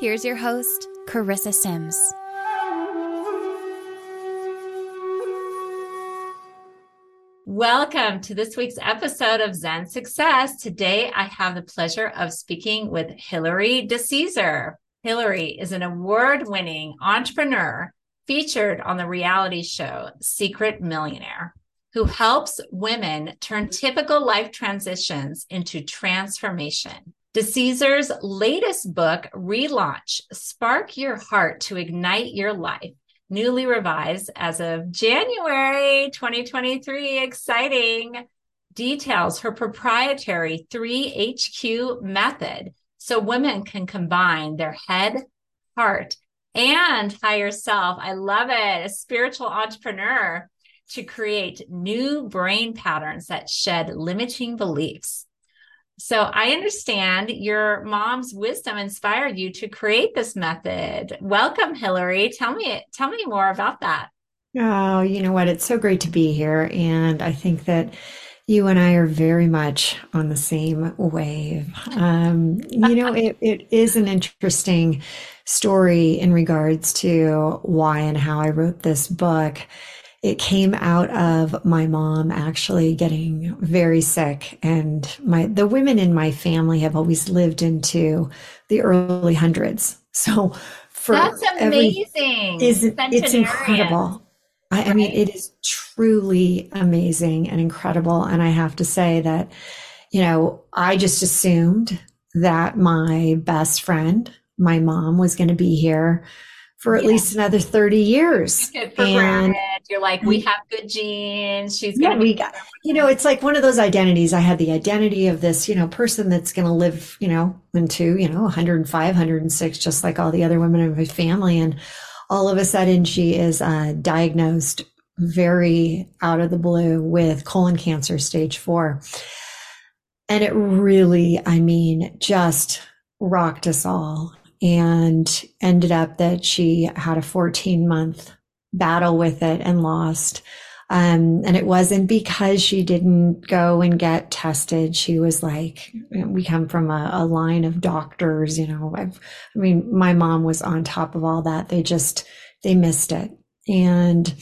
Here's your host, Carissa Sims. Welcome to this week's episode of Zen Success. Today, I have the pleasure of speaking with Hilary DeCesare. Hilary is an award winning entrepreneur featured on the reality show Secret Millionaire, who helps women turn typical life transitions into transformation. DeCesare's latest book, Relaunch Spark Your Heart to Ignite Your Life, newly revised as of January 2023. Exciting. Details her proprietary 3HQ method so women can combine their head, heart, and higher self. I love it. A spiritual entrepreneur to create new brain patterns that shed limiting beliefs. So I understand your mom's wisdom inspired you to create this method. Welcome, Hilary. Tell me, tell me more about that. Oh, you know what? It's so great to be here. And I think that you and I are very much on the same wave. Um, you know, it, it is an interesting story in regards to why and how I wrote this book it came out of my mom actually getting very sick and my the women in my family have always lived into the early hundreds so for that's amazing is it's incredible I, right. I mean it is truly amazing and incredible and i have to say that you know i just assumed that my best friend my mom was going to be here for at yeah. least another 30 years. and granted. You're like, we have good genes. She's gonna we got, you know, it's like one of those identities. I had the identity of this, you know, person that's gonna live, you know, into, you know, 105, 106, just like all the other women in my family. And all of a sudden she is uh, diagnosed very out of the blue with colon cancer stage four. And it really, I mean, just rocked us all and ended up that she had a 14 month battle with it and lost. Um, and it wasn't because she didn't go and get tested. She was like, we come from a, a line of doctors, you know, I've, I mean, my mom was on top of all that. They just, they missed it. And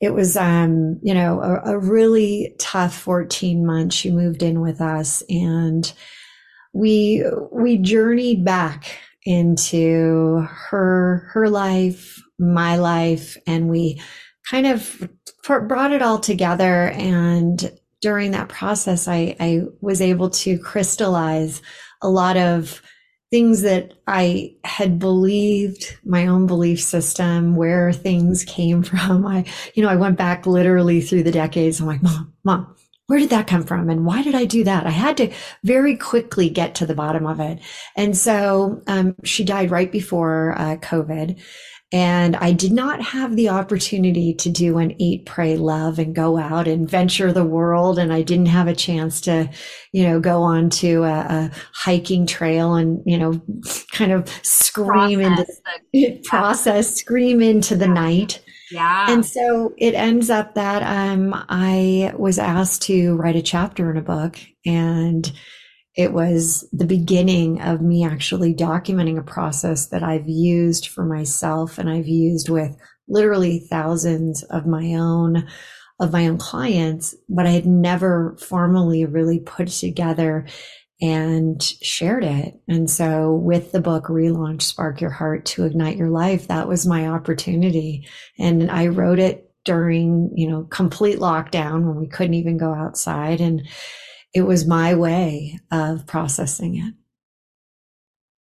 it was, um, you know, a, a really tough 14 months. She moved in with us and we, we journeyed back into her her life, my life, and we kind of brought it all together. And during that process, I, I was able to crystallize a lot of things that I had believed, my own belief system, where things came from. I, you know, I went back literally through the decades. I'm like, mom, mom, where did that come from? And why did I do that? I had to very quickly get to the bottom of it. And so um, she died right before uh, COVID. And I did not have the opportunity to do an eat, pray, love and go out and venture the world. And I didn't have a chance to, you know, go on to a, a hiking trail and, you know, kind of scream process into the process, scream into the night. Yeah. And so it ends up that um, I was asked to write a chapter in a book, and it was the beginning of me actually documenting a process that I've used for myself and I've used with literally thousands of my own of my own clients, but I had never formally really put together and shared it. And so with the book Relaunch Spark Your Heart to Ignite Your Life, that was my opportunity. And I wrote it during, you know, complete lockdown when we couldn't even go outside. And it was my way of processing it.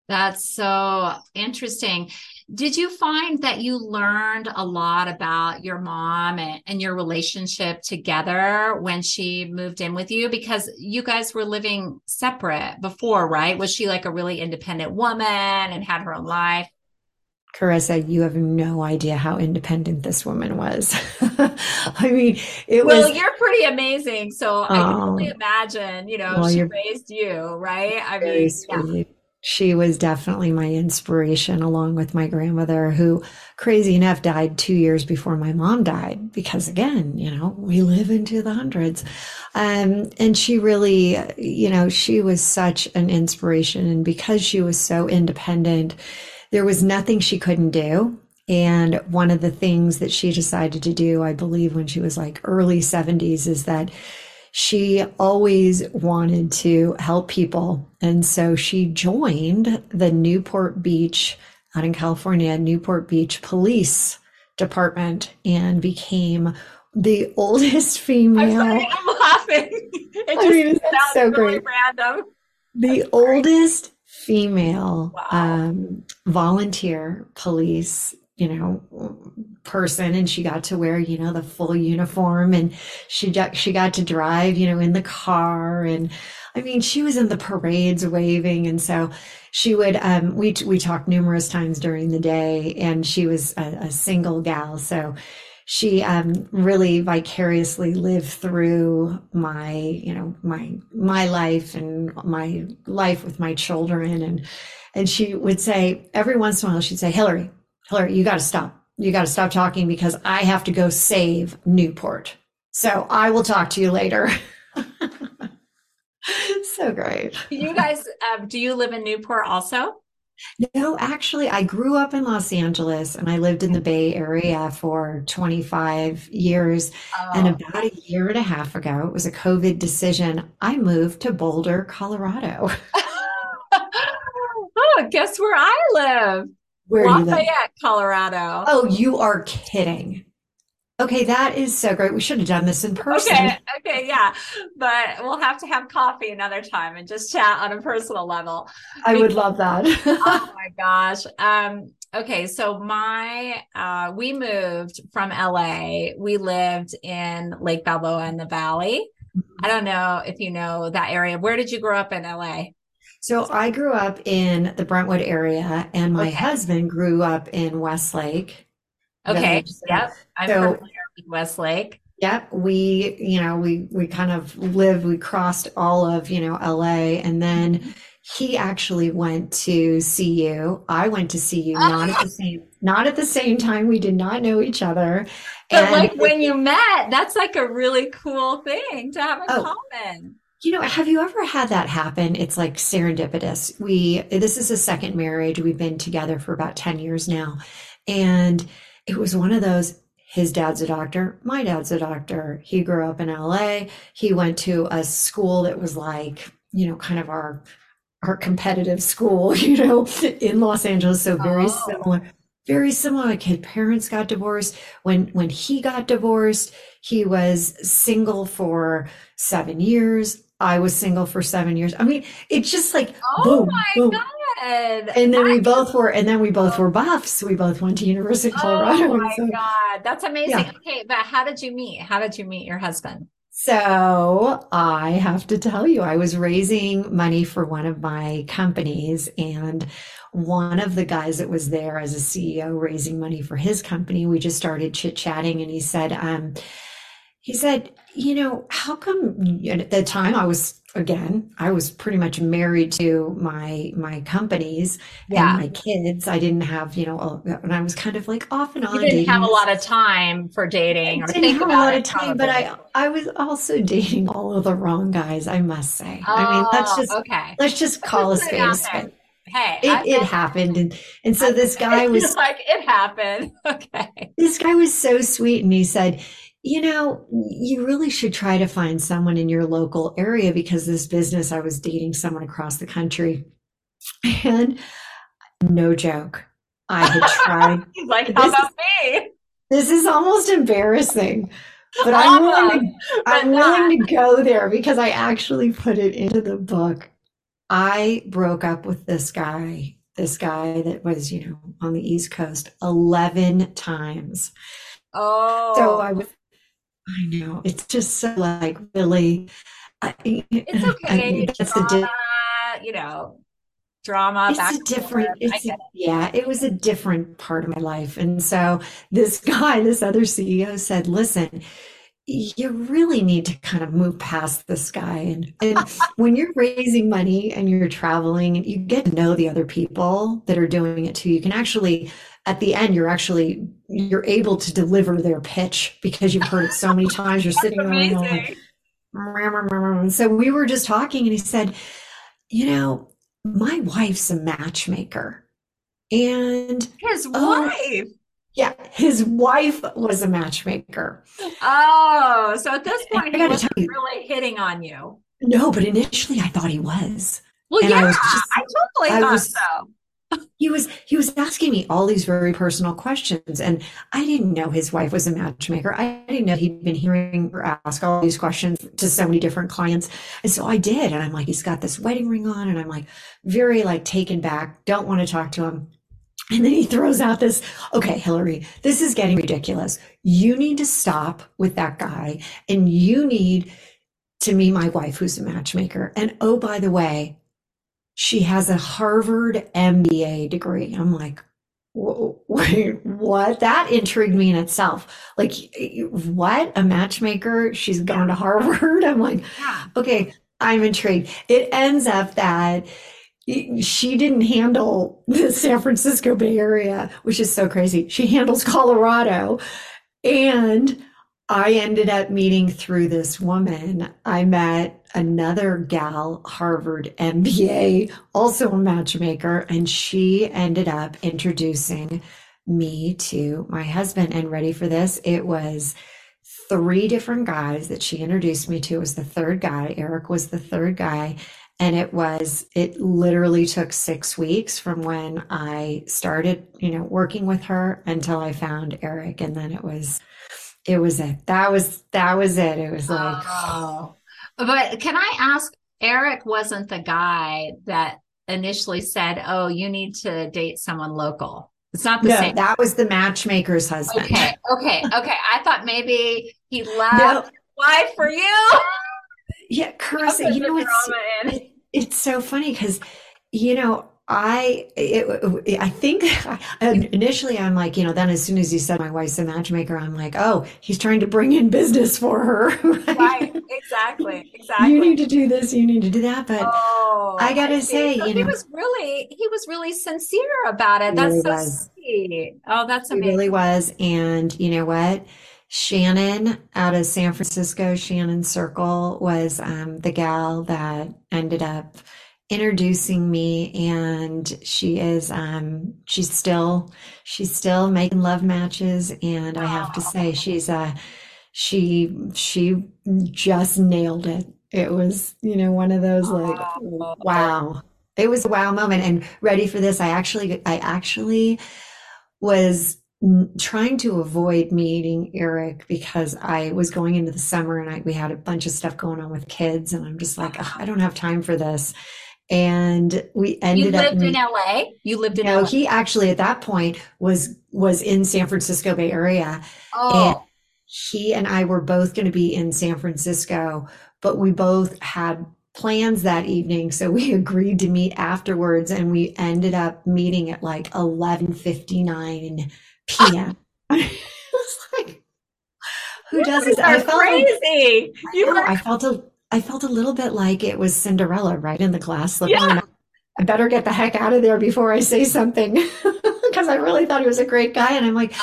That's so interesting. Did you find that you learned a lot about your mom and, and, your relationship together when she moved in with you? Because you guys were living separate before, right? Was she like a really independent woman and had her own life? Carissa, you have no idea how independent this woman was. I mean, it well, was. Well, you're pretty amazing. So I can only oh. imagine, you know, well, she raised you, right? I mean, yeah she was definitely my inspiration along with my grandmother who crazy enough died two years before my mom died because again you know we live into the hundreds um, and she really you know she was such an inspiration and because she was so independent there was nothing she couldn't do and one of the things that she decided to do i believe when she was like early 70s is that she always wanted to help people. And so she joined the Newport Beach, out in California, Newport Beach Police Department and became the oldest female. I'm, sorry, I'm laughing. It just I mean, sounds so great. random. The oldest female wow. um, volunteer police you know person and she got to wear you know the full uniform and she got she got to drive you know in the car and i mean she was in the parades waving and so she would um we we talked numerous times during the day and she was a, a single gal so she um, really vicariously lived through my you know my my life and my life with my children and and she would say every once in a while she'd say hilary Hilary, you got to stop. You got to stop talking because I have to go save Newport. So I will talk to you later. so great. You guys, um, do you live in Newport also? No, actually, I grew up in Los Angeles and I lived in the Bay Area for 25 years. Oh. And about a year and a half ago, it was a COVID decision. I moved to Boulder, Colorado. oh, guess where I live? Where Lafayette, Colorado. Oh, you are kidding. Okay, that is so great. We should have done this in person. Okay, okay, yeah. But we'll have to have coffee another time and just chat on a personal level. I because, would love that. oh my gosh. Um, okay, so my uh we moved from LA. We lived in Lake Balboa in the valley. Mm-hmm. I don't know if you know that area. Where did you grow up in LA? So I grew up in the Brentwood area, and my okay. husband grew up in Westlake. Okay. Yep. I'm so, familiar with Westlake. Yep. We, you know, we we kind of lived. We crossed all of you know LA, and then mm-hmm. he actually went to CU. I went to CU, not at the same not at the same time. We did not know each other. But and like when you met, that's like a really cool thing to have in oh, common. You know, have you ever had that happen? It's like serendipitous. We, this is a second marriage. We've been together for about 10 years now. And it was one of those, his dad's a doctor. My dad's a doctor. He grew up in LA. He went to a school that was like, you know, kind of our, our competitive school, you know, in Los Angeles. So very oh. similar very similar like his parents got divorced when when he got divorced he was single for seven years I was single for seven years. I mean, it's just like oh boom, my boom. god! And then we both were, and then we both were buffs. We both went to University of Colorado. Oh my so, god, that's amazing. Yeah. Okay, but how did you meet? How did you meet your husband? So I have to tell you, I was raising money for one of my companies, and one of the guys that was there as a CEO raising money for his company, we just started chit chatting, and he said, um, he said, you know, how come at the time I was again, I was pretty much married to my my companies yeah. and my kids. I didn't have, you know, a, and I was kind of like off and on. You didn't dating. have a lot of time for dating I or didn't have a lot of time, probably. but I I was also dating all of the wrong guys, I must say. Oh, I mean, let's oh, just okay. let's just call a spade a spade. Hey, it, it happened, and and so this guy was like, it happened. Okay, this guy was so sweet, and he said, you know, you really should try to find someone in your local area because this business, I was dating someone across the country. And no joke, I had tried. Like, how this, about me? This is almost embarrassing. But I'm willing, to, I'm willing to go there because I actually put it into the book. I broke up with this guy this guy that was, you know, on the East Coast 11 times. Oh. So I was, I know, it's just so like really. I, it's okay. I, that's drama, a di- you know, drama. It's a different, it's a, yeah, it was a different part of my life. And so this guy, this other CEO said, listen, you really need to kind of move past this guy. And, and when you're raising money and you're traveling, you get to know the other people that are doing it too. You can actually, at the end, you're actually you're able to deliver their pitch because you've heard it so many times. You're sitting around like, so we were just talking, and he said, "You know, my wife's a matchmaker," and his oh, wife. Yeah, his wife was a matchmaker. Oh, so at this point, he wasn't you, really hitting on you. No, but initially I thought he was. Well, and yeah, I, was just, I totally I thought was, so. He was he was asking me all these very personal questions, and I didn't know his wife was a matchmaker. I didn't know he'd been hearing her ask all these questions to so many different clients, and so I did. And I'm like, he's got this wedding ring on, and I'm like, very like taken back. Don't want to talk to him and then he throws out this, okay, Hilary, this is getting ridiculous. You need to stop with that guy and you need to meet my wife, who's a matchmaker. And oh, by the way, she has a Harvard MBA degree. I'm like, wait, what? That intrigued me in itself. Like, what? A matchmaker? She's gone to Harvard? I'm like, okay, I'm intrigued. It ends up that she didn't handle the San Francisco Bay Area, which is so crazy. She handles Colorado. And I ended up meeting through this woman. I met another gal, Harvard MBA, also a matchmaker, and she ended up introducing me to my husband. And ready for this? It was three different guys that she introduced me to. It was the third guy. Eric was the third guy. And it was, it literally took six weeks from when I started, you know, working with her until I found Eric. And then it was, it was it. That was, that was it. It was like, oh. But can I ask, Eric wasn't the guy that initially said, oh, you need to date someone local. It's not the no, same. That was the matchmaker's husband. Okay. Okay. Okay. I thought maybe he left no. wife for you. Yeah, Carissa, you know it's it, it's so funny because you know I it, I think initially I'm like you know then as soon as you said my wife's a matchmaker I'm like oh he's trying to bring in business for her right, right. exactly exactly. you need to do this you need to do that but oh, I gotta I say so you he know was really he was really sincere about it. That's really so was. sweet. Oh that's amazing he really was and you know what? Shannon out of San Francisco, Shannon Circle was um, the gal that ended up introducing me and she is um she's still she's still making love matches and I have to say she's a she she just nailed it. It was, you know, one of those like wow. It was a wow moment and ready for this I actually I actually was trying to avoid meeting Eric because I was going into the summer and I, we had a bunch of stuff going on with kids, and I'm just like, I don't have time for this. And we ended you lived up in LA. You lived in. No, LA. he actually at that point was was in San Francisco Bay Area. Oh. And he and I were both going to be in San Francisco, but we both had plans that evening so we agreed to meet afterwards and we ended up meeting at like 11:59 p.m. I was like, who does this? I felt crazy. Like, you I, I felt a I felt a little bit like it was Cinderella right in the glass slipper. Oh, yeah. I better get the heck out of there before I say something because I really thought he was a great guy. And I'm like,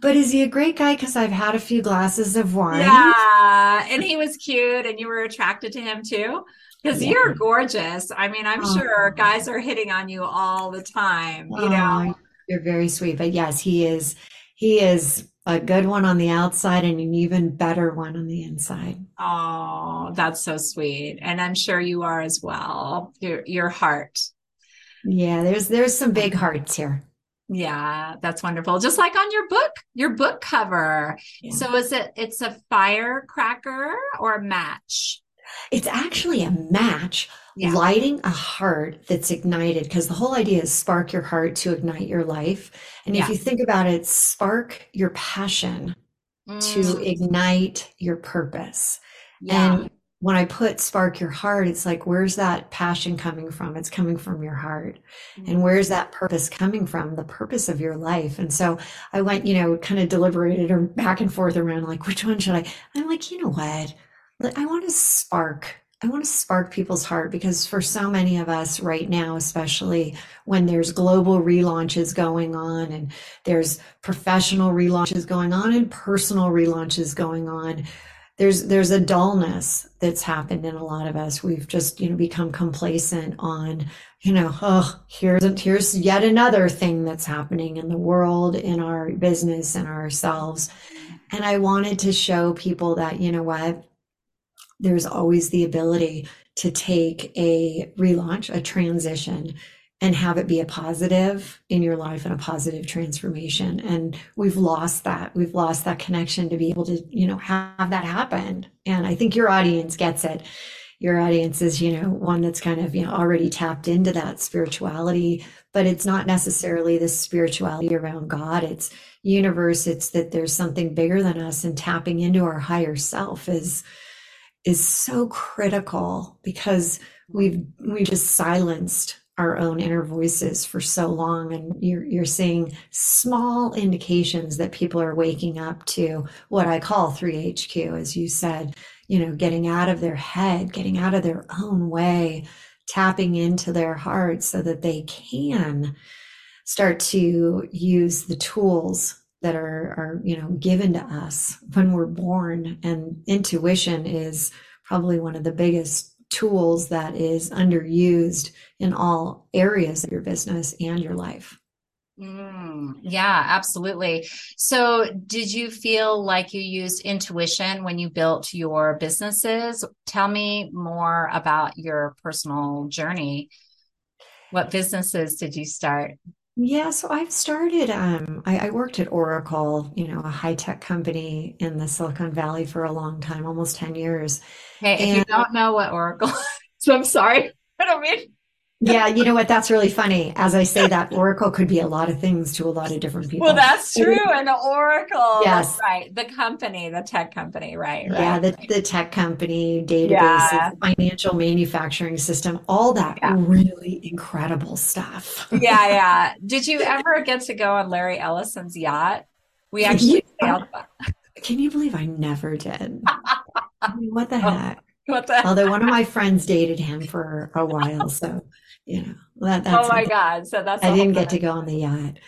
but is he a great guy? Because I've had a few glasses of wine. Yeah. And he was cute and you were attracted to him too. Because yeah. you're gorgeous. I mean, I'm oh. sure guys are hitting on you all the time, you oh, know. You're very sweet. But yes, he is he is a good one on the outside and an even better one on the inside. Oh, that's so sweet. And I'm sure you are as well. Your your heart. Yeah, there's there's some big mm-hmm. hearts here. Yeah, that's wonderful. Just like on your book, your book cover. Yeah. So is it it's a firecracker or a match? It's actually a match yeah. lighting a heart that's ignited because the whole idea is spark your heart to ignite your life and yeah. if you think about it spark your passion mm. to ignite your purpose yeah. and when I put spark your heart, it's like, where's that passion coming from? It's coming from your heart. Mm-hmm. And where's that purpose coming from? The purpose of your life. And so I went, you know, kind of deliberated or back and forth around like, which one should I? I'm like, you know what? I want to spark. I want to spark people's heart because for so many of us right now, especially when there's global relaunches going on and there's professional relaunches going on and personal relaunches going on, there's there's a dullness that's happened in a lot of us. We've just you know become complacent on you know oh here's here's yet another thing that's happening in the world, in our business, and ourselves. And I wanted to show people that you know what there's always the ability to take a relaunch, a transition, and have it be a positive in your life and a positive transformation. And we've lost that. We've lost that connection to be able to, you know, have that happen. And I think your audience gets it. Your audience is, you know, one that's kind of, you know, already tapped into that spirituality, but it's not necessarily this spirituality around God. It's universe. It's that there's something bigger than us and tapping into our higher self is, is so critical because we've, we just silenced our own inner voices for so long. And you're you're seeing small indications that people are waking up to what I call 3HQ as you said you know getting out of their head getting out of their own way tapping into their heart so that they can start to use the tools that are are you know given to us when we're born and intuition is probably one of the biggest tools that is underused in all areas of your business and your life. Mm, yeah, absolutely. So, did you feel like you used intuition when you built your businesses? Tell me more about your personal journey. What businesses did you start? Yeah, so I've started, um, I, I worked at Oracle, you know, a high tech company in the Silicon Valley for a long time, almost 10 years. Hey, if you don't know what Oracle so I'm sorry. I don't mean yeah, you know what? That's really funny. As I say that, Oracle could be a lot of things to a lot of different people. Well, that's true. And Oracle, yes, right. The company, the tech company, right? Yeah, the, right. the tech company, databases, yeah. financial manufacturing system, all that yeah. really incredible stuff. yeah, yeah. Did you ever get to go on Larry Ellison's yacht? We actually sailed. Can you believe I never did? I mean, what the oh, heck? What the Although one of my friends dated him for a while, so you know that, that's oh my god. So that's i didn't get to go on the yacht.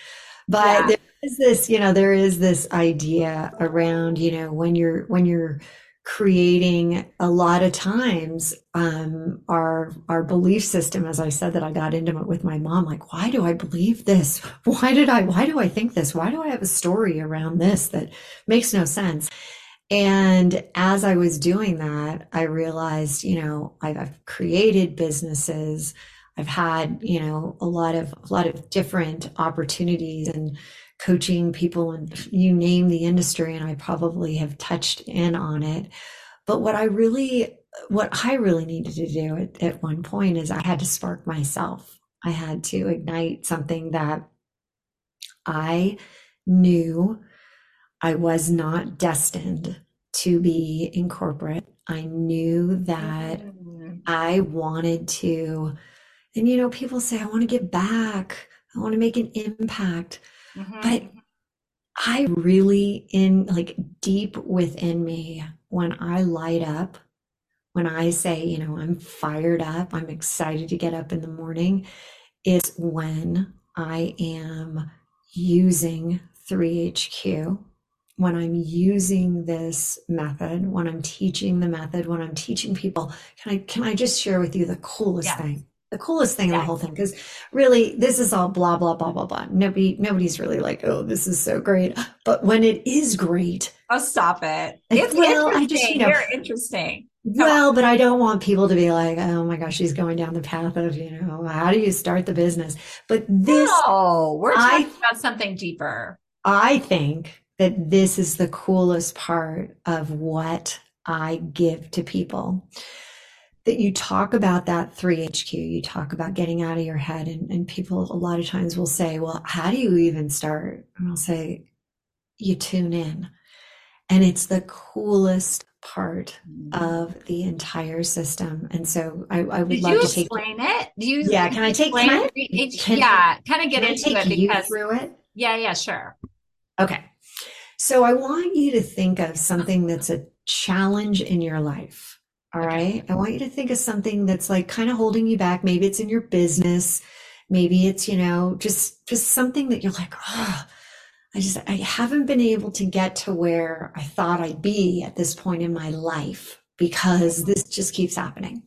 But yeah. there is this you know there is this idea around you know when you're when you're creating a lot of times um our our belief system as i said that i got intimate with my mom like why do i believe this? Why did i why do i think this? Why do i have a story around this that makes no sense? And as i was doing that i realized you know i've, I've created businesses I've had, you know, a lot of a lot of different opportunities and coaching people and you name the industry and I probably have touched in on it. But what I really what I really needed to do at, at one point is I had to spark myself. I had to ignite something that I knew I was not destined to be in corporate. I knew that mm-hmm. I wanted to and you know, people say, I want to give back, I want to make an impact. Mm-hmm. But I really, in like deep within me, when I light up, when I say, you know, I'm fired up, I'm excited to get up in the morning, is when I am using 3HQ, when I'm using this method, when I'm teaching the method, when I'm teaching people. Can I can I just share with you the coolest yeah. thing? The coolest thing in the whole thing because really this is all blah blah blah blah blah. Nobody nobody's really like oh this is so great. But when it is great oh stop it. it's well i just you know You're interesting. Well but i don't want people to be like oh my gosh she's going down the path of you know how do you start the business? But this no we're talking I, about something deeper. I think that this is the coolest part of what i give to people that you talk about that 3HQ, you talk about getting out of your head, and, and people a lot of times will say, Well, how do you even start? And I'll say, You tune in. And it's the coolest part of mm. the entire system. And so I, I would Did love to take explain it. Do you Yeah, can I take can I, can, yeah, kind of get into it because through it? Yeah, yeah, sure. Okay. So I want you to think of something that's a challenge in your life. All right. I want you to think of something that's like kind of holding you back. Maybe it's in your business. Maybe it's, you know, just, just something that you're like, oh, I just, I haven't been able to get to where I thought I'd be at this point in my life because this just keeps happening.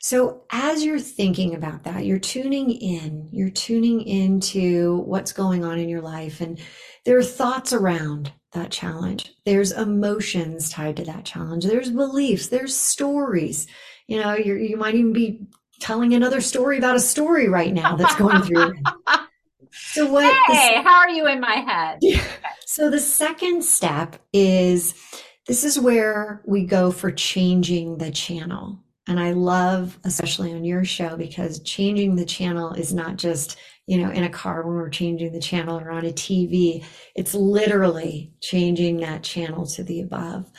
So as you're thinking about that, you're tuning in, you're tuning into what's going on in your life and there are thoughts around that challenge. There's emotions tied to that challenge. There's beliefs, there's stories. You know, you you might even be telling another story about a story right now that's going through. so what Hey, how are you in my head? So the second step is this is where we go for changing the channel. And I love, especially on your show, because changing the channel is not just you know, in a car when we're changing the channel or on a TV. It's literally changing that channel to the above.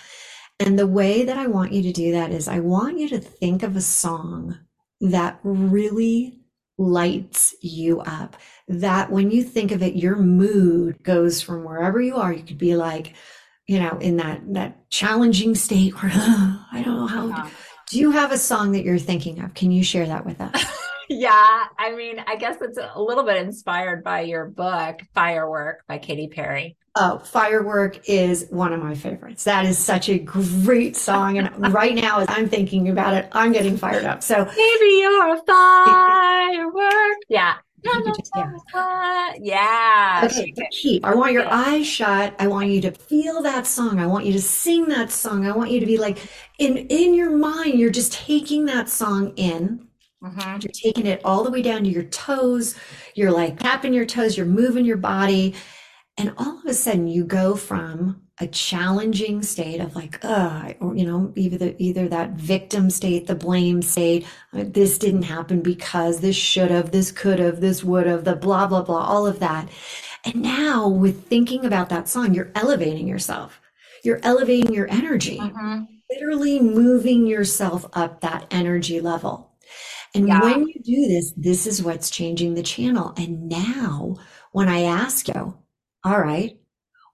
And the way that I want you to do that is I want you to think of a song that really lights you up. That when you think of it, your mood goes from wherever you are. You could be like, you know, in that that challenging state where oh, I don't know how. Uh-huh. Do you have a song that you're thinking of? Can you share that with us? yeah. I mean, I guess it's a little bit inspired by your book, Firework by Katy Perry. Oh, Firework is one of my favorites. That is such a great song. And right now, as I'm thinking about it, I'm getting fired up. So maybe you're a firework. Yeah. yeah. yeah. Okay, keep. I want your eyes shut. I want you to feel that song. I want you to sing that song. I want you to be like in in your mind, you're just taking that song in Mm-hmm. You're taking it all the way down to your toes. You're like tapping your toes, you're moving your body. And all of a sudden you go from a challenging state of like, uh, or, you know, either, the, either that victim state, the blame state, uh, this didn't happen because this should have, this could have, this would have, the blah, blah, blah, all of that. And now with thinking about that song, you're elevating yourself. You're elevating your energy, mm-hmm. literally moving yourself up that energy level. And yeah. when you do this, this is what's changing the channel. And now, when I ask you, all right,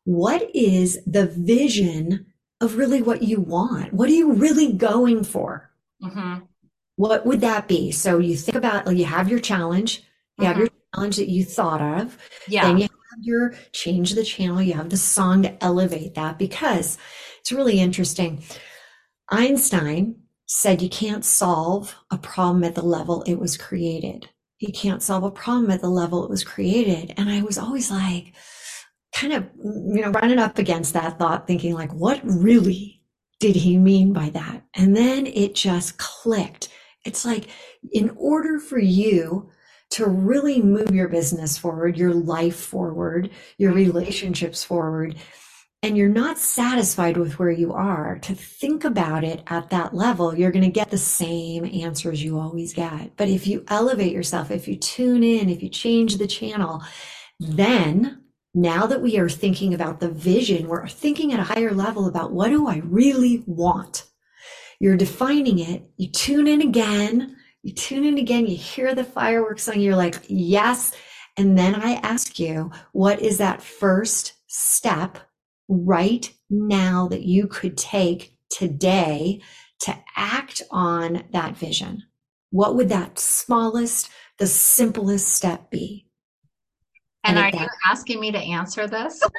what is the vision of really what you want? What are you really going for? Mm-hmm. What would that be? So you think about, you have your challenge, you mm-hmm. have your challenge that you thought of. Yeah. Then you have your change the channel, you have the song to elevate that because it's really interesting. Einstein said you can't solve a problem at the level it was created. You can't solve a problem at the level it was created. And I was always like, kind of, you know, running up against that thought, thinking like, what really did he mean by that? And then it just clicked. It's like, in order for you to really move your business forward, your life forward, your relationships forward, and you're not satisfied with where you are, to think about it at that level, you're going to get the same answers you always get. But if you elevate yourself, if you tune in, if you change the channel, then now that we are thinking about the vision, we're thinking at a higher level about what do I really want? You're defining it. You tune in again. You tune in again. You hear the fireworks song. You're like, yes. And then I ask you, what is that first step right now that you could take today to act on that vision? What would that smallest, the simplest step be? And, and are you asking me to answer this?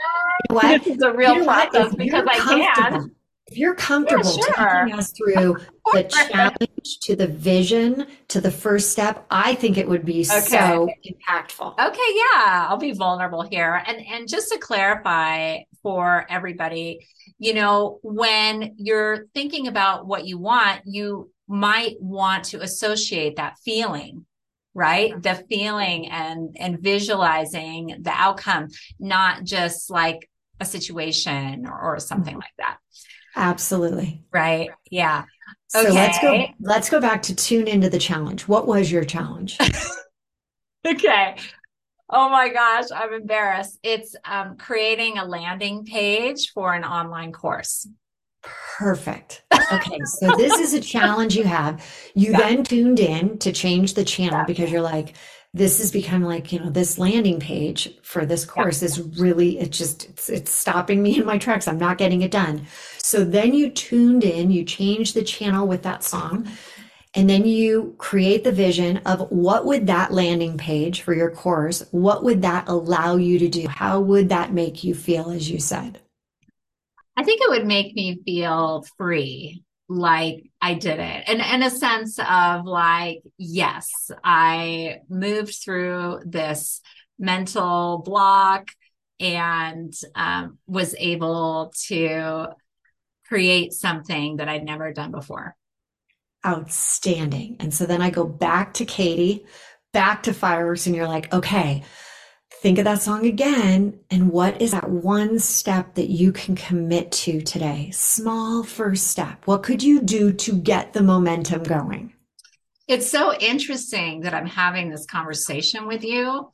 What? this is a real you know process because I can. If you're comfortable yeah, sure. taking us through the challenge to the vision to the first step, I think it would be okay. so impactful. Okay, yeah, I'll be vulnerable here. And and just to clarify for everybody, you know, when you're thinking about what you want, you might want to associate that feeling right the feeling and and visualizing the outcome not just like a situation or, or something mm-hmm. like that Absolutely. Right. Yeah. So Okay. let's go let's go back to tune into the challenge. What was your challenge? Okay. Oh my gosh, I'm embarrassed. It's um, creating a landing page for an online course. Perfect. Okay, so this is a challenge you have. You Yeah. then tuned in to change the channel Yeah. because you're like, this has become like, you know, this landing page for this course is really, it just, it's, it's stopping me in my tracks. I'm not getting it done. So then you tuned in, you changed the channel with that song, and then you create the vision of what would that landing page for your course, what would that allow you to do? How would that make you feel, as you said? I think it would make me feel free, like I did it. And in a sense of like, yes, I moved through this mental block and um, was able to create something that I'd never done before. Outstanding. And so then I go back to Katy, back to fireworks, and you're like, okay, think of that song again. And what is that one step that you can commit to today? Small first step. What could you do to get the momentum going? It's so interesting that I'm having this conversation with you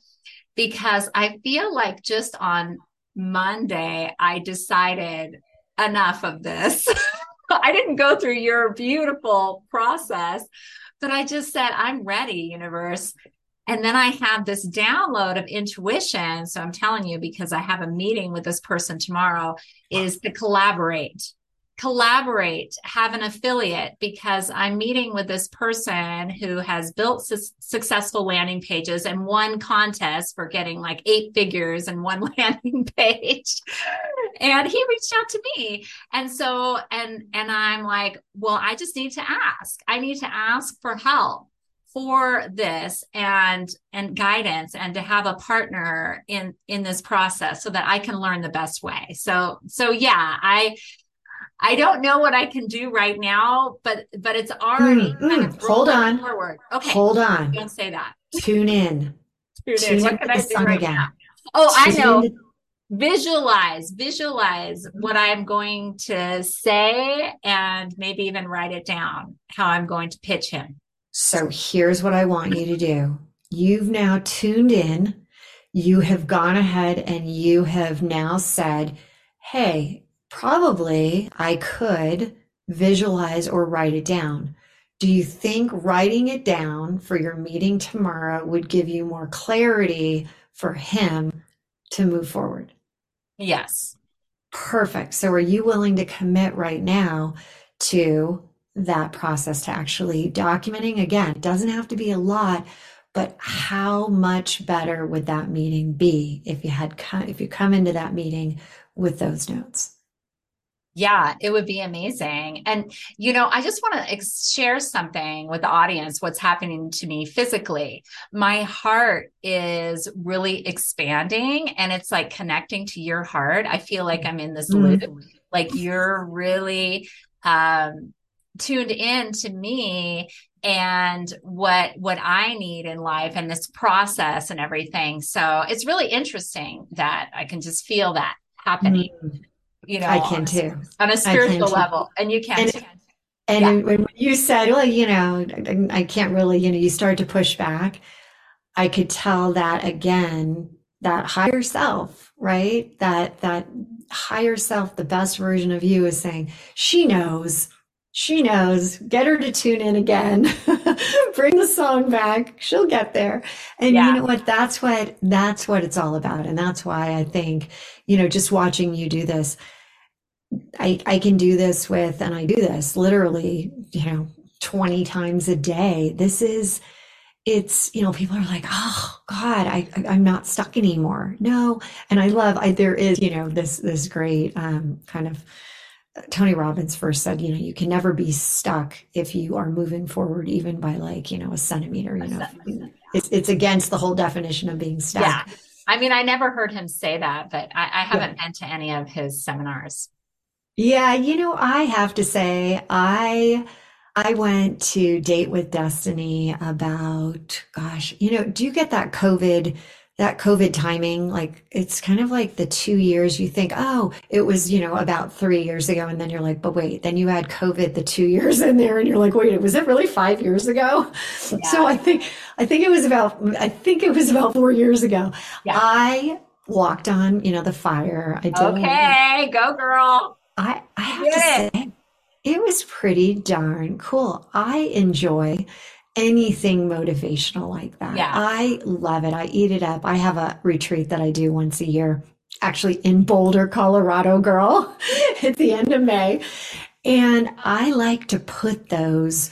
because I feel like just on Monday, I decided enough of this. I didn't go through your beautiful process, but I just said, I'm ready, universe. And then I have this download of intuition. So I'm telling you, because I have a meeting with this person tomorrow, is to collaborate collaborate, have an affiliate because I'm meeting with this person who has built su- successful landing pages and won contests for getting like eight figures in one landing page. And he reached out to me. And so, and, and I'm like, well, I just need to ask. I need to ask for help for this and and guidance and to have a partner in in this process so that I can learn the best way. So so yeah, I I don't know what I can do right now, but but it's already Mm, kind of hold on. forward. Okay, Hold on. don't say that. Tune in. Tune Tune in. What into can I do right again. now? Oh, I know. into- Visualize, visualize what I'm going to say, and maybe even write it down. How I'm going to pitch him. So here's what I want you to do. You've now tuned in. You have gone ahead and you have now said, Hey, probably I could visualize or write it down. Do you think writing it down for your meeting tomorrow would give you more clarity for him to move forward? Yes. Perfect. So are you willing to commit right now to that process to actually documenting? Again, it doesn't have to be a lot, but how much better would that meeting be if you had if you come into that meeting with those notes? Yeah, it would be amazing. And, you know, I just want to ex- share something with the audience what's happening to me physically. My heart is really expanding and it's like connecting to your heart. I feel like I'm in this Mm. loop, like you're really um, tuned in to me and what what I need in life and this process and everything. So it's really interesting that I can just feel that happening, Mm. You know, I on can a- too. on a spiritual too. level and you can And- too. And Yeah. when you said, well, you know, I I can't really, you know, you start to push back, I could tell that again, that higher self, right? That that higher self, the best version of you is saying, she knows, she knows, get her to tune in again, bring the song back, she'll get there. And Yeah. you know what? That's what that's what it's all about. And that's why I think, you know, just watching you do this, I, I can do this with, and I do this literally, you know, 20 times a day. This is, it's, you know, people are like, oh God, I, I- I'm not stuck anymore. No. And I love, I, there is, you know, this, this great, um, kind of, Tony Robbins first said, you know, you can never be stuck if you are moving forward, even by like, you know, a centimeter, you know, it's, it's against the whole definition of being stuck. Yeah. I mean, I never heard him say that, but I, I haven't been to any of his seminars. Yeah, you know, I have to say, I I went to Date with Destiny about, gosh, you know, do you get that COVID that COVID timing, like it's kind of like the two years you think, oh, it was, you know, about three years ago. And then you're like, but wait, then you add COVID the two years in there and you're like, wait, was it really five years ago? Yeah. So I think, I think it was about, I think it was about four years ago. Yeah. I walked on, you know, the fire. I did. Okay, go girl. I, I have to say, it was pretty darn cool. I enjoy anything motivational like that. Yeah. I love it. I eat it up. I have a retreat that I do once a year, actually in Boulder, Colorado, girl, at the end of May. And I like to put those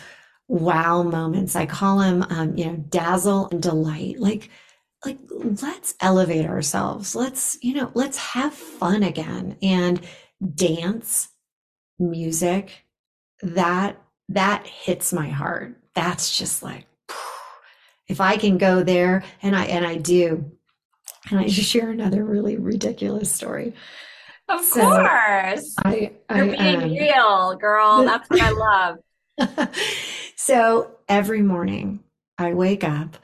wow moments. I call them, um, you know, dazzle and delight. Like, like let's elevate ourselves. Let's, you know, let's have fun again and dance, music. That that hits my heart that's just like if I can go there and I and I do. And I just share another really ridiculous story. Of so course. I, I, You're being um, real, girl. That's what I love. so every morning I wake up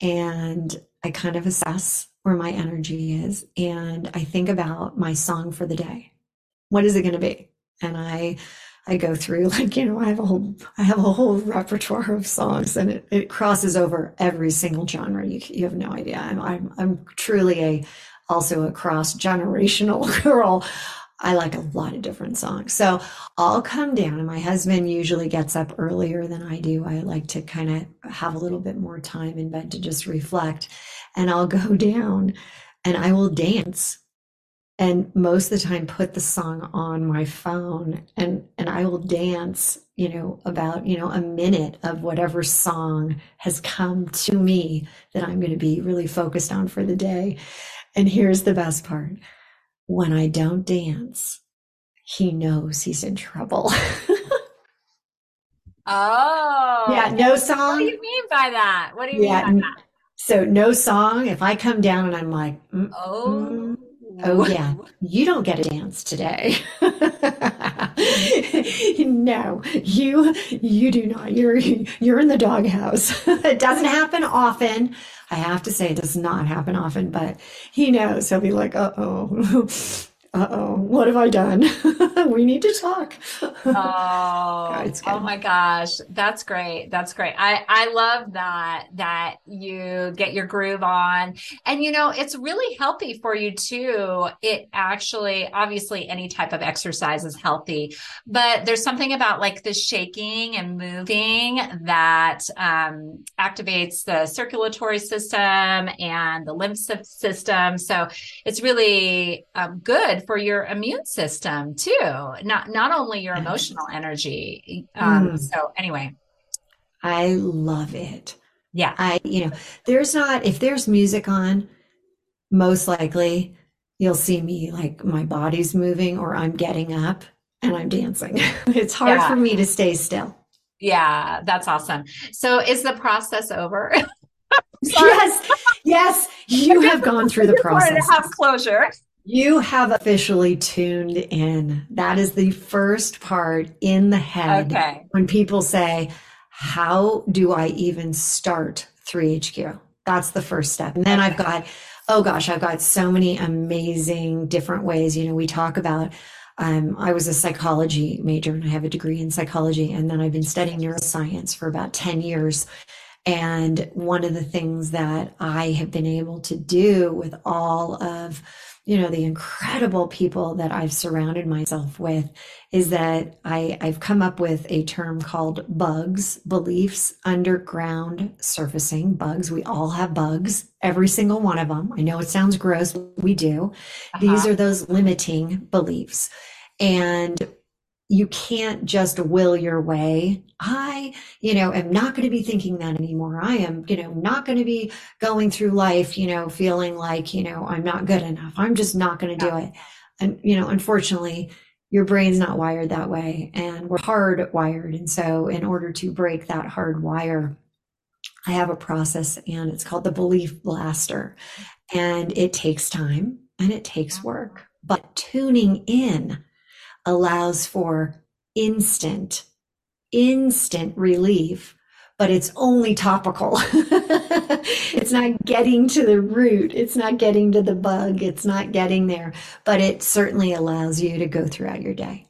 and I kind of assess where my energy is and I think about my song for the day. What is it going to be? And I I go through like, you know, I have a whole, I have a whole repertoire of songs and it, it crosses over every single genre. You, you have no idea. I'm, I'm, I'm truly a, also a cross generational girl. I like a lot of different songs. So I'll come down and my husband usually gets up earlier than I do. I like to kind of have a little bit more time in bed to just reflect and I'll go down and I will dance and most of the time put the song on my phone and and I will dance you know about you know a minute of whatever song has come to me that I'm going to be really focused on for the day. And here's the best part. When I don't dance he knows he's in trouble. Oh. Yeah no song what do you mean by that? What do you yeah, mean by that? so no song if I come down and I'm like mm, oh. mm, Oh yeah, you don't get a dance today. no, you you do not. You're you're in the doghouse. it doesn't happen often. I have to say it does not happen often, but he knows. He'll be like, "Uh oh, uh-oh what have i done? We need to talk. Oh oh my gosh. That's great. That's great. I i love that that you get your groove on. And you know it's really healthy for you too. It actually obviously any type of exercise is healthy. But there's something about like the shaking and moving that um, activates the circulatory system and the lymph system. So it's really um, good for your immune system too not not only your emotional energy um mm. so anyway. I love it. Yeah. I you know there's not if there's music on most likely you'll see me like my body's moving or i'm getting up and i'm dancing. It's hard yeah. for me to stay still. Yeah that's awesome. So is the process over? Yes yes you have gone through the process to have closure you have officially tuned in. That is the first part in the head okay. when people say, How do I even start 3HQ? That's the first step. And then I've got, oh gosh, I've got so many amazing different ways. You know, we talk about um, I was a psychology major and I have a degree in psychology. And then I've been studying neuroscience for about 10 years. And one of the things that I have been able to do with all of you know the incredible people that i've surrounded myself with is that I, i've come up with a term called bugs beliefs underground surfacing bugs. We all have bugs every single one of them i know it sounds gross we do. Uh-huh. these are those limiting beliefs. And you can't just will your way. I, you know, am not going to be thinking that anymore. I am, you know, not going to be going through life, you know, feeling like, you know, I'm not good enough. I'm just not going to do it. And, you know, unfortunately, your brain's not wired that way and we're hardwired. And so in order to break that hard wire, I have a process and it's called the belief blaster. And it takes time and it takes work, but tuning in allows for instant, instant relief but it's only topical. it's not getting to the root. It's not getting to the bug. It's not getting there, but it certainly allows you to go throughout your day.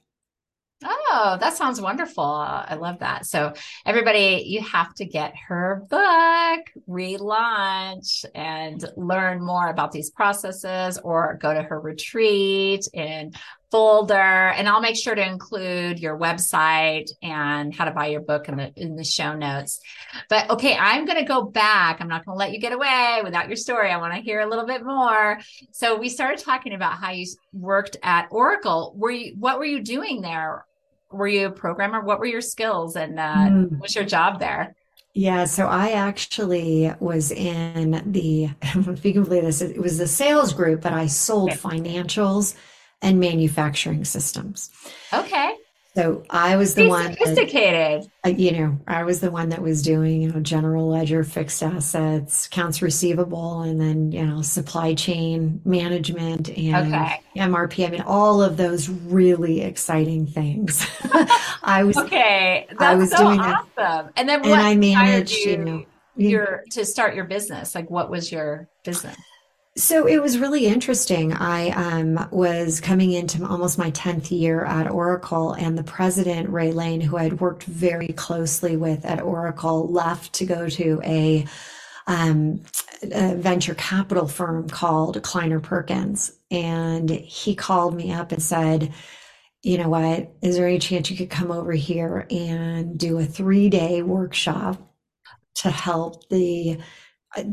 Oh, that sounds wonderful. I love that. So, everybody, you have to get her book, relaunch, and learn more about these processes, or go to her retreat in Boulder. And I'll make sure to include your website and how to buy your book in the in the show notes. But okay, I'm going to go back. I'm not going to let you get away without your story. I want to hear a little bit more. So, we started talking about how you worked at Oracle. Were you what were you doing there? Were you a programmer? What were your skills and uh, mm. what was your job there? Yeah, so I actually was in the, if you can believe this, it was the sales group, but I sold okay. financials and manufacturing systems. Okay. So I was the one sophisticated. That, uh, you know, I was the one that was doing, you know, general ledger, fixed assets, accounts receivable, and then, you know, supply chain management and okay. MRP. I mean, all of those really exciting things. I was okay. That's I was so doing awesome. That. And then what and I managed, you, you know, your to start your business. Like, what was your business? So it was really interesting. I um, was coming into almost my 10th year at Oracle, and the president, Ray Lane, who I'd worked very closely with at Oracle, left to go to a, um, a venture capital firm called Kleiner Perkins. And he called me up and said, you know what, is there any chance you could come over here and do a three day workshop to help the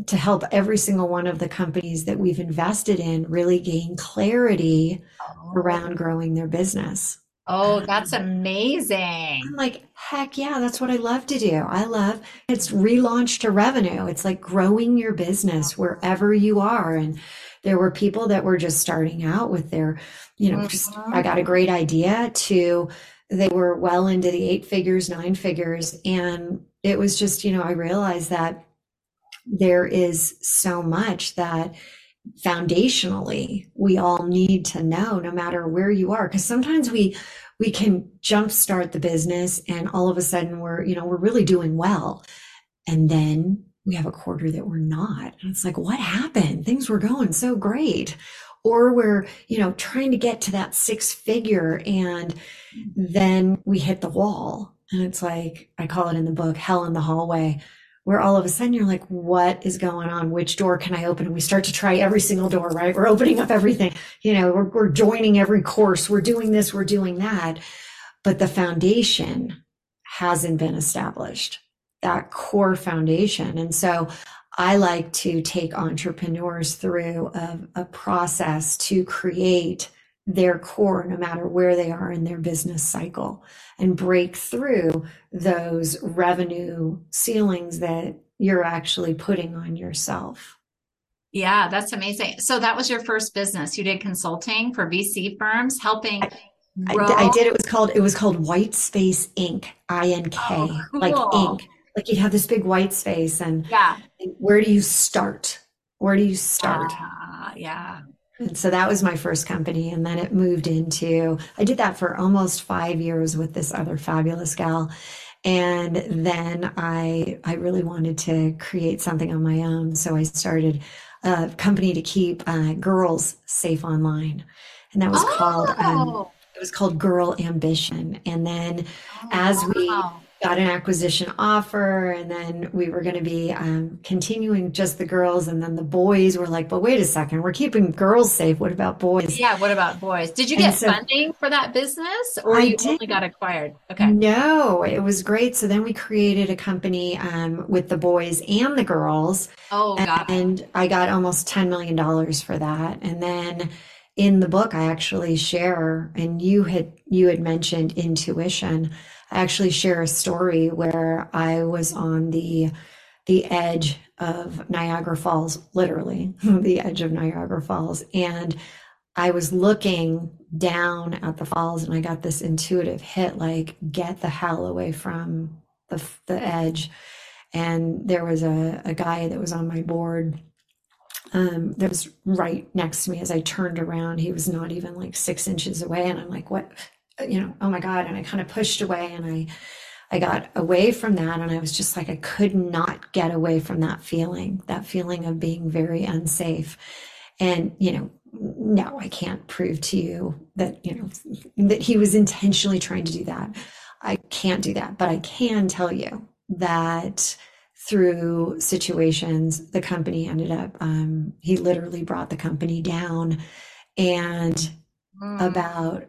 to help every single one of the companies that we've invested in really gain clarity oh. around growing their business. Oh, that's amazing. I'm like, heck yeah, that's what I love to do. I love it's relaunch to revenue. It's like growing your business wherever you are. And there were people that were just starting out with their, you know, mm-hmm. just I got a great idea to they were well into the eight figures, nine figures. And it was just, you know, I realized that there is so much that foundationally we all need to know no matter where you are. Because sometimes we we can jumpstart the business and all of a sudden we're you know we're really doing well. And then we have a quarter that we're not. And it's like what happened? Things were going so great. Or we're you know trying to get to that six figure and then we hit the wall. And it's like i call it in the book hell in the hallway where all of a sudden you're like, what is going on? Which door can I open? And we start to try every single door, right? We're opening up everything. You know, we're, we're joining every course. We're doing this, we're doing that. But the foundation hasn't been established, that core foundation. And so I like to take entrepreneurs through a, a process to create their core no matter where they are in their business cycle and break through those revenue ceilings that you're actually putting on yourself. Yeah, that's amazing. So that was your first business. You did consulting for VC firms, helping. I, I, I did. It was called. It was called White Space Ink. I N K. Oh, cool. Like ink. Like you'd have this big white space, and yeah. Where do you start? Where do you start? Uh, yeah. And so that was my first company. And then it moved into, I did that for almost five years with this other fabulous gal. And then I, I really wanted to create something on my own. So I started a company to keep uh, girls safe online. And that was oh. called, um, oh. it was called Girl Ambition. And then oh, as we, wow got an acquisition offer and then we were going to be um, continuing just the girls and then the boys were like but wait a second we're keeping girls safe. What about boys? Yeah what about boys? Did you get so, funding for that business or I you did. only got acquired? Okay. No it was great. So then we created a company um, with the boys and the girls oh and, and i got almost $10 million for that. And then in the book i actually share and you had you had mentioned intuition actually share a story where I was on the the edge of Niagara Falls, literally the edge of Niagara Falls, and I was looking down at the falls, and I got this intuitive hit, like get the hell away from the the edge. And there was a, a guy that was on my board um, that was right next to me as I turned around. He was not even like six inches away. And I'm like, what? You know, oh my God. And I kind of pushed away and I, I got away from that and I was just like, I could not get away from that feeling, that feeling of being very unsafe. And, you know, no, I can't prove to you that, you know, that he was intentionally trying to do that. I can't do that, but I can tell you that through situations, the company ended up, um, he literally brought the company down. And mm. about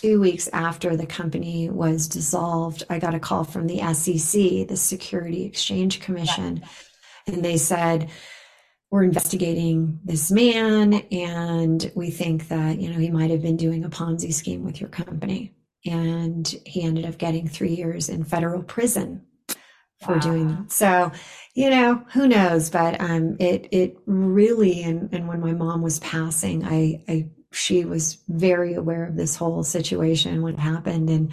two weeks after the company was dissolved, I got a call from the SEC, the Security Exchange Commission, yeah. and they said, we're investigating this man and we think that you know he might have been doing a ponzi scheme with your company and he ended up getting three years in federal prison for wow. doing that so you know who knows but um it it really and and when my mom was passing i i she was very aware of this whole situation what happened and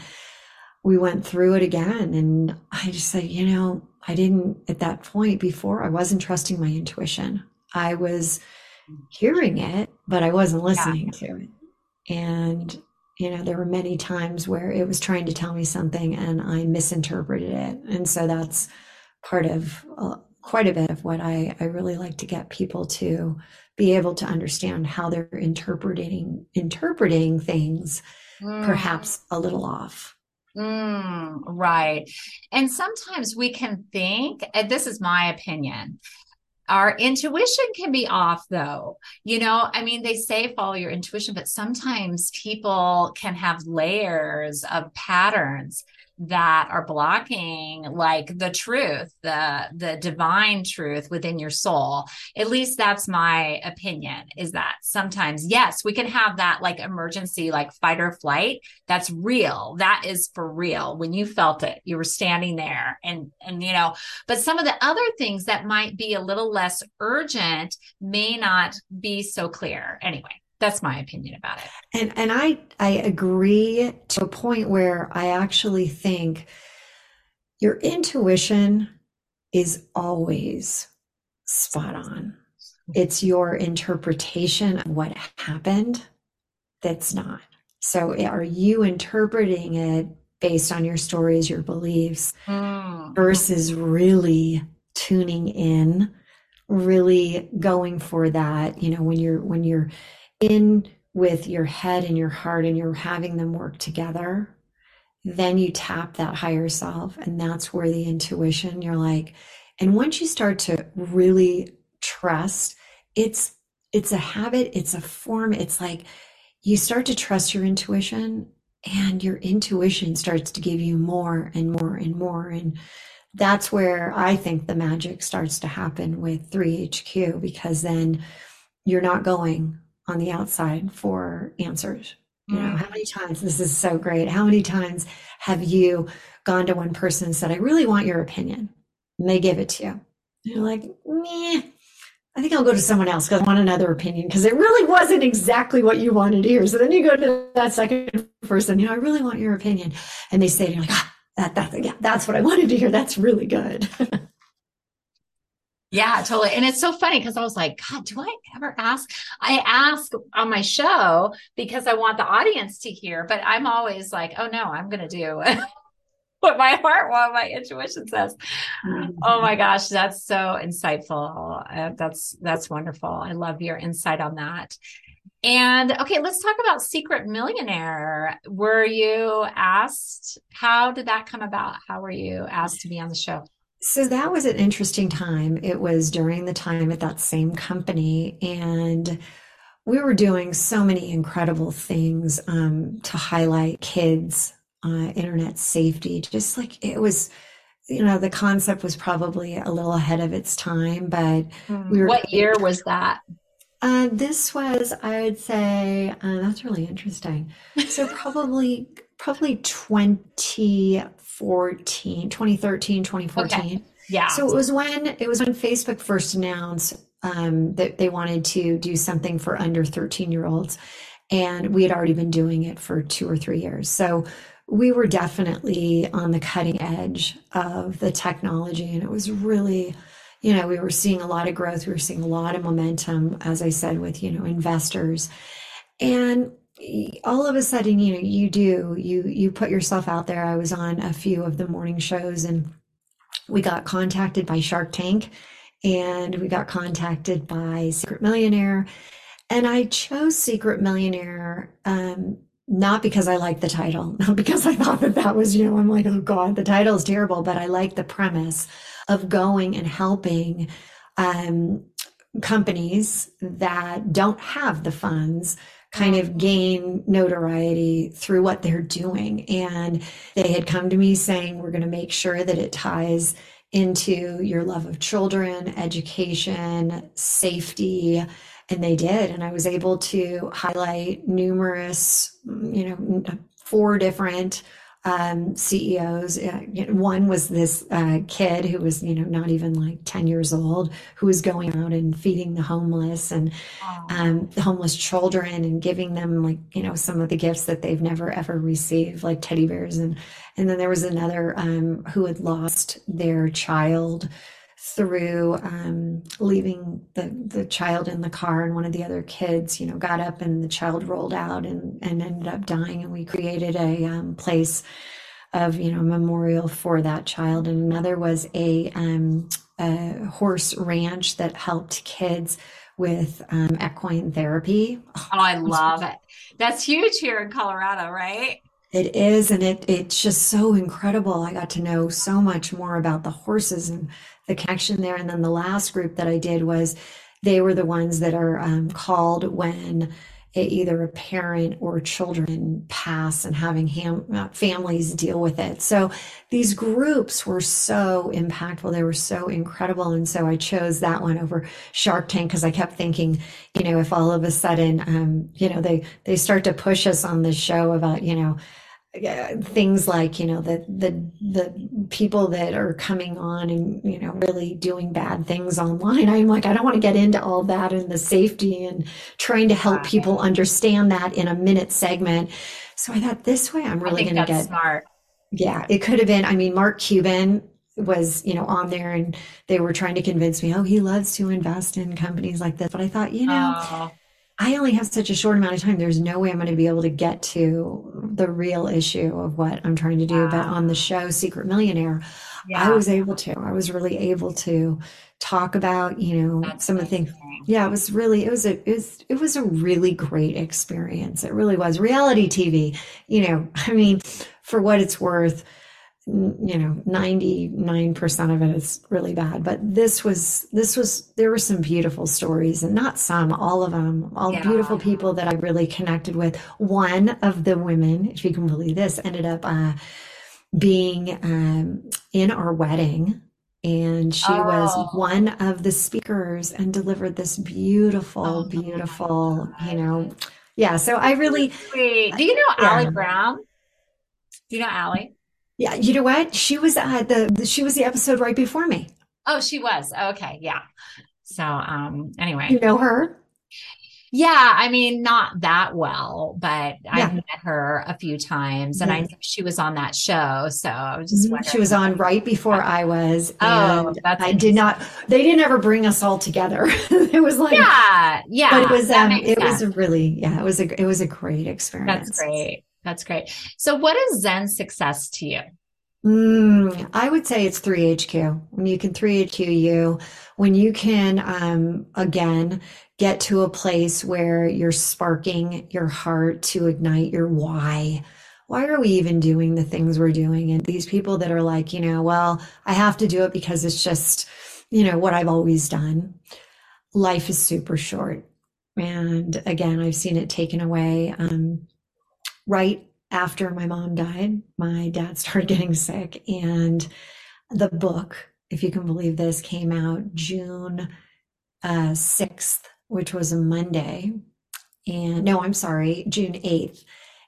we went through it again. And i just said you know i didn't at that point before i wasn't trusting my intuition. I was hearing it but i wasn't listening yeah. to it. And you know there were many times where it was trying to tell me something and i misinterpreted it. And so that's part of quite a bit of what I, I really like to get people to be able to understand how they're interpreting interpreting things mm. perhaps a little off. Mm, right. And sometimes we can think and this is my opinion our intuition can be off though. You know i mean they say follow your intuition but sometimes people can have layers of patterns that are blocking like the truth the the divine truth within your soul. At least that's my opinion is that sometimes yes we can have that like emergency like fight or flight. That's real. That is for real. When you felt it you were standing there and and you know but some of the other things that might be a little less urgent may not be so clear anyway that's my opinion about it. And and I I agree to a point where I actually think your intuition is always spot on. It's your interpretation of what happened that's not. So are you interpreting it based on your stories, your beliefs, mm. versus really tuning in, really going for that, you know, when you're when you're in with your head and your heart and you're having them work together, then you tap that higher self. And that's where the intuition, you're like, and once you start to really trust, it's it's a habit, it's a form, it's like you start to trust your intuition and your intuition starts to give you more and more and more and that's where I think the magic starts to happen with 3HQ because then you're not going on the outside for answers. You know, mm. how many times, this is so great. How many times have you gone to one person and said, I really want your opinion? And they give it to you. And you're like, meh, I think I'll go to someone else because I want another opinion because it really wasn't exactly what you wanted to hear. So then you go to that second person, you know, I really want your opinion. And they say, you're like, ah, that, that, yeah, that's what I wanted to hear. That's really good. Yeah, totally. And it's so funny because I was like, God, do I ever ask? I ask on my show because I want the audience to hear, but I'm always like, oh no, I'm going to do what my heart, what my intuition says. Mm-hmm. Oh my gosh, that's so insightful. Uh, that's that's wonderful. I love your insight on that. And okay, let's talk about Secret Millionaire. Were you asked? How did that come about? How were you asked to be on the show? So that was an interesting time. It was during the time at that same company, and we were doing so many incredible things um, to highlight kids' uh, internet safety. Just like it was, you know, the concept was probably a little ahead of its time, but mm. we were. What year was that? Uh, this was, I would say, uh, that's really interesting. So probably, probably 2014, 2013, 2014. Okay. Yeah. So it was when, it was when Facebook first announced um, that they wanted to do something for under 13 year olds. And we had already been doing it for two or three years. So we were definitely on the cutting edge of the technology. And it was really, you know, we were seeing a lot of growth. We were seeing a lot of momentum, as I said, with, you know, investors. And all of a sudden, you know, you do, you, you put yourself out there. I was on a few of the morning shows and we got contacted by Shark Tank and we got contacted by Secret Millionaire. And I chose Secret Millionaire um, not because I liked the title, not because I thought that that was, you know, I'm like, oh God, the title is terrible, but I like the premise of going and helping um, companies that don't have the funds kind of gain notoriety through what they're doing. And they had come to me saying, we're going to make sure that it ties into your love of children, education, safety. And they did. And I was able to highlight numerous, you know, four different um, CEOs. Uh, one was this uh, kid who was, you know, not even like 10 years old, who was going out and feeding the homeless and um, the homeless children and giving them like, you know, some of the gifts that they've never ever received, like teddy bears. And, and then there was another um, who had lost their child through um, leaving the, the child in the car and one of the other kids you know got up and the child rolled out and, and ended up dying and we created a um, place of you know memorial for that child. And another was a, um, a horse ranch that helped kids with um, equine therapy. Oh i love it. That's huge here in colorado right it is and it it's just so incredible i got to know so much more about the horses and the connection there. And then the last group that I did was they were the ones that are um, called when either a parent or children pass and having ham, uh, families deal with it. So these groups were so impactful. They were so incredible. And so I chose that one over Shark Tank because I kept thinking, you know, if all of a sudden, um, you know, they, they start to push us on this show about, you know, Uh, things like you know the the the people that are coming on and you know really doing bad things online. I'm like i don't want to get into all that and the safety and trying to help people understand that in a minute segment. So i thought this way i'm really going to get smart. Yeah it could have been i mean mark cuban was you know on there and they were trying to convince me oh he loves to invest in companies like this. But i thought you know oh I only have such a short amount of time. There's no way I'm going to be able to get to the real issue of what I'm trying to do. Wow. But on the show, Secret Millionaire, yeah. I was able to. I was really able to talk about, you know, That's some amazing. of the things. Yeah, it was really, it was a, it was, it was a really great experience. It really was. Reality TV, you know, I mean, for what it's worth, you know 99% of it is really bad but this was this was there were some beautiful stories and not some all of them all yeah. beautiful people that i really connected with one of the women if you can believe this ended up uh, being um, in our wedding and she oh. was one of the speakers and delivered this beautiful oh, beautiful you know yeah so i really Wait, do you know yeah. Allie Brown do you know Allie yeah, you know what? She was uh, the, the she was the episode right before me. Oh, she was. Okay, yeah. So, um, anyway, you know her. Yeah, I mean, not that well, but yeah. I've met her a few times, and yeah. I knew she was on that show. So I was just mm-hmm. she was on right before I was, oh, and I did not. They didn't ever bring us all together. it was like yeah, yeah. But it was um, it sense. was a really yeah, it was a it was a great experience. That's great. That's great. So, what is Zen success to you? Mm, I would say it's 3HQ. When you can 3HQ you, when you can, um, again, get to a place where you're sparking your heart to ignite your why. Why are we even doing the things we're doing? And these people that are like, you know, well, I have to do it because it's just, you know, what I've always done. Life is super short. And again, I've seen it taken away. Um, right after my mom died, my dad started getting sick. And the book, if you can believe this, came out June uh, 6th, which was a Monday. And no, I'm sorry, June 8th.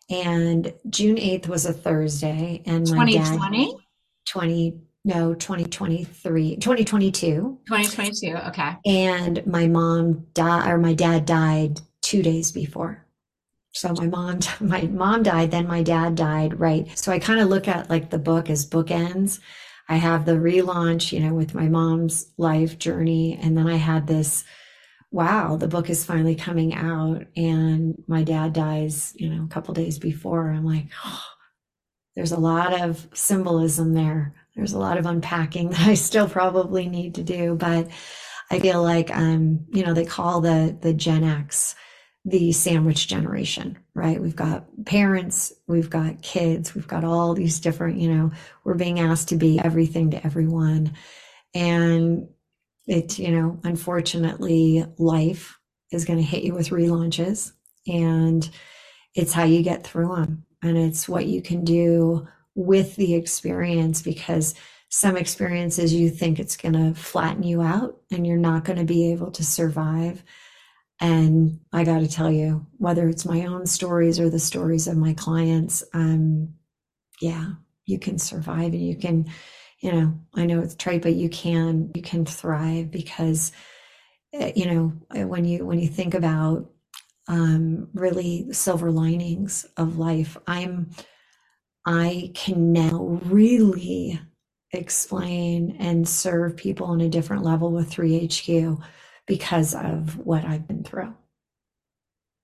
And June 8th was a Thursday. And my 2020? dad. 20 no 2023 2022 2022 okay and my mom died or my dad died two days before so my mom my mom died then my dad died right so i kind of look at like the book as bookends i have the relaunch you know with my mom's life journey and then i had this wow, the book is finally coming out. And my dad dies, you know, a couple days before. I'm like, oh, there's a lot of symbolism there. There's a lot of unpacking that I still probably need to do. But I feel like, um, you know, they call the, the Gen X the sandwich generation, right? We've got parents, we've got kids, we've got all these different, you know, we're being asked to be everything to everyone. And it, you know, unfortunately, life is going to hit you with relaunches and it's how you get through them. And it's what you can do with the experience because some experiences you think it's going to flatten you out and you're not going to be able to survive. And I got to tell you, whether it's my own stories or the stories of my clients, um, yeah, you can survive and you can you know i know it's trite but you can you can thrive because eh, you know eh, when you when you think about um really silver linings of life i'm i can now really explain and serve people on a different level with 3hq because of what i've been through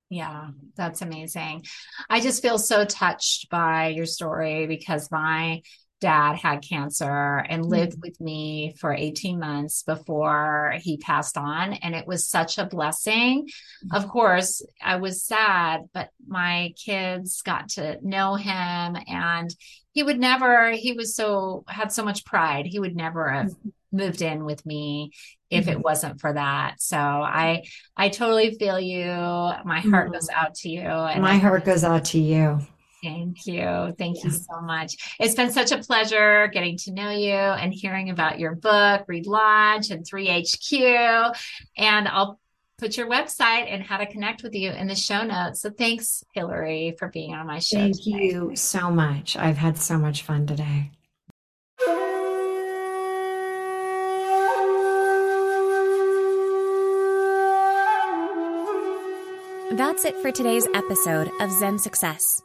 yeah, that's amazing. I just feel so touched by your story because my dad had cancer and lived mm-hmm. with me for 18 months before he passed on. And it was such a blessing. Mm-hmm. Of course, I was sad, but my kids got to know him and he would never, he was so, had so much pride. He would never have mm-hmm. Moved in with me if it mm-hmm. wasn't for that. So I, I totally feel you. My heart goes mm-hmm. out to you. And my heart goes out to you. Thank you. Thank yeah. you so much. It's been such a pleasure getting to know you and hearing about your book, Relaunch and 3HQ. And I'll put your website and how to connect with you in the show notes. So thanks, Hilary, for being on my show. Thank today. you so much. I've had so much fun today. That's it for today's episode of Zen Success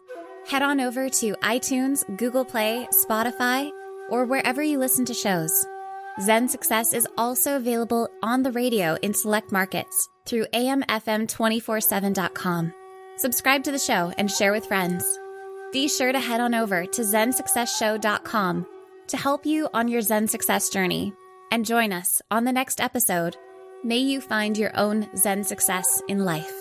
head on over to iTunes, Google Play, Spotify, or wherever you listen to shows. Zen Success is also available on the radio in select markets through amfm247.com. Subscribe to the show and share with friends. Be sure to head on over to zensuccessshow.com to help you on your Zen success journey and join us on the next episode. May you find your own Zen success in life.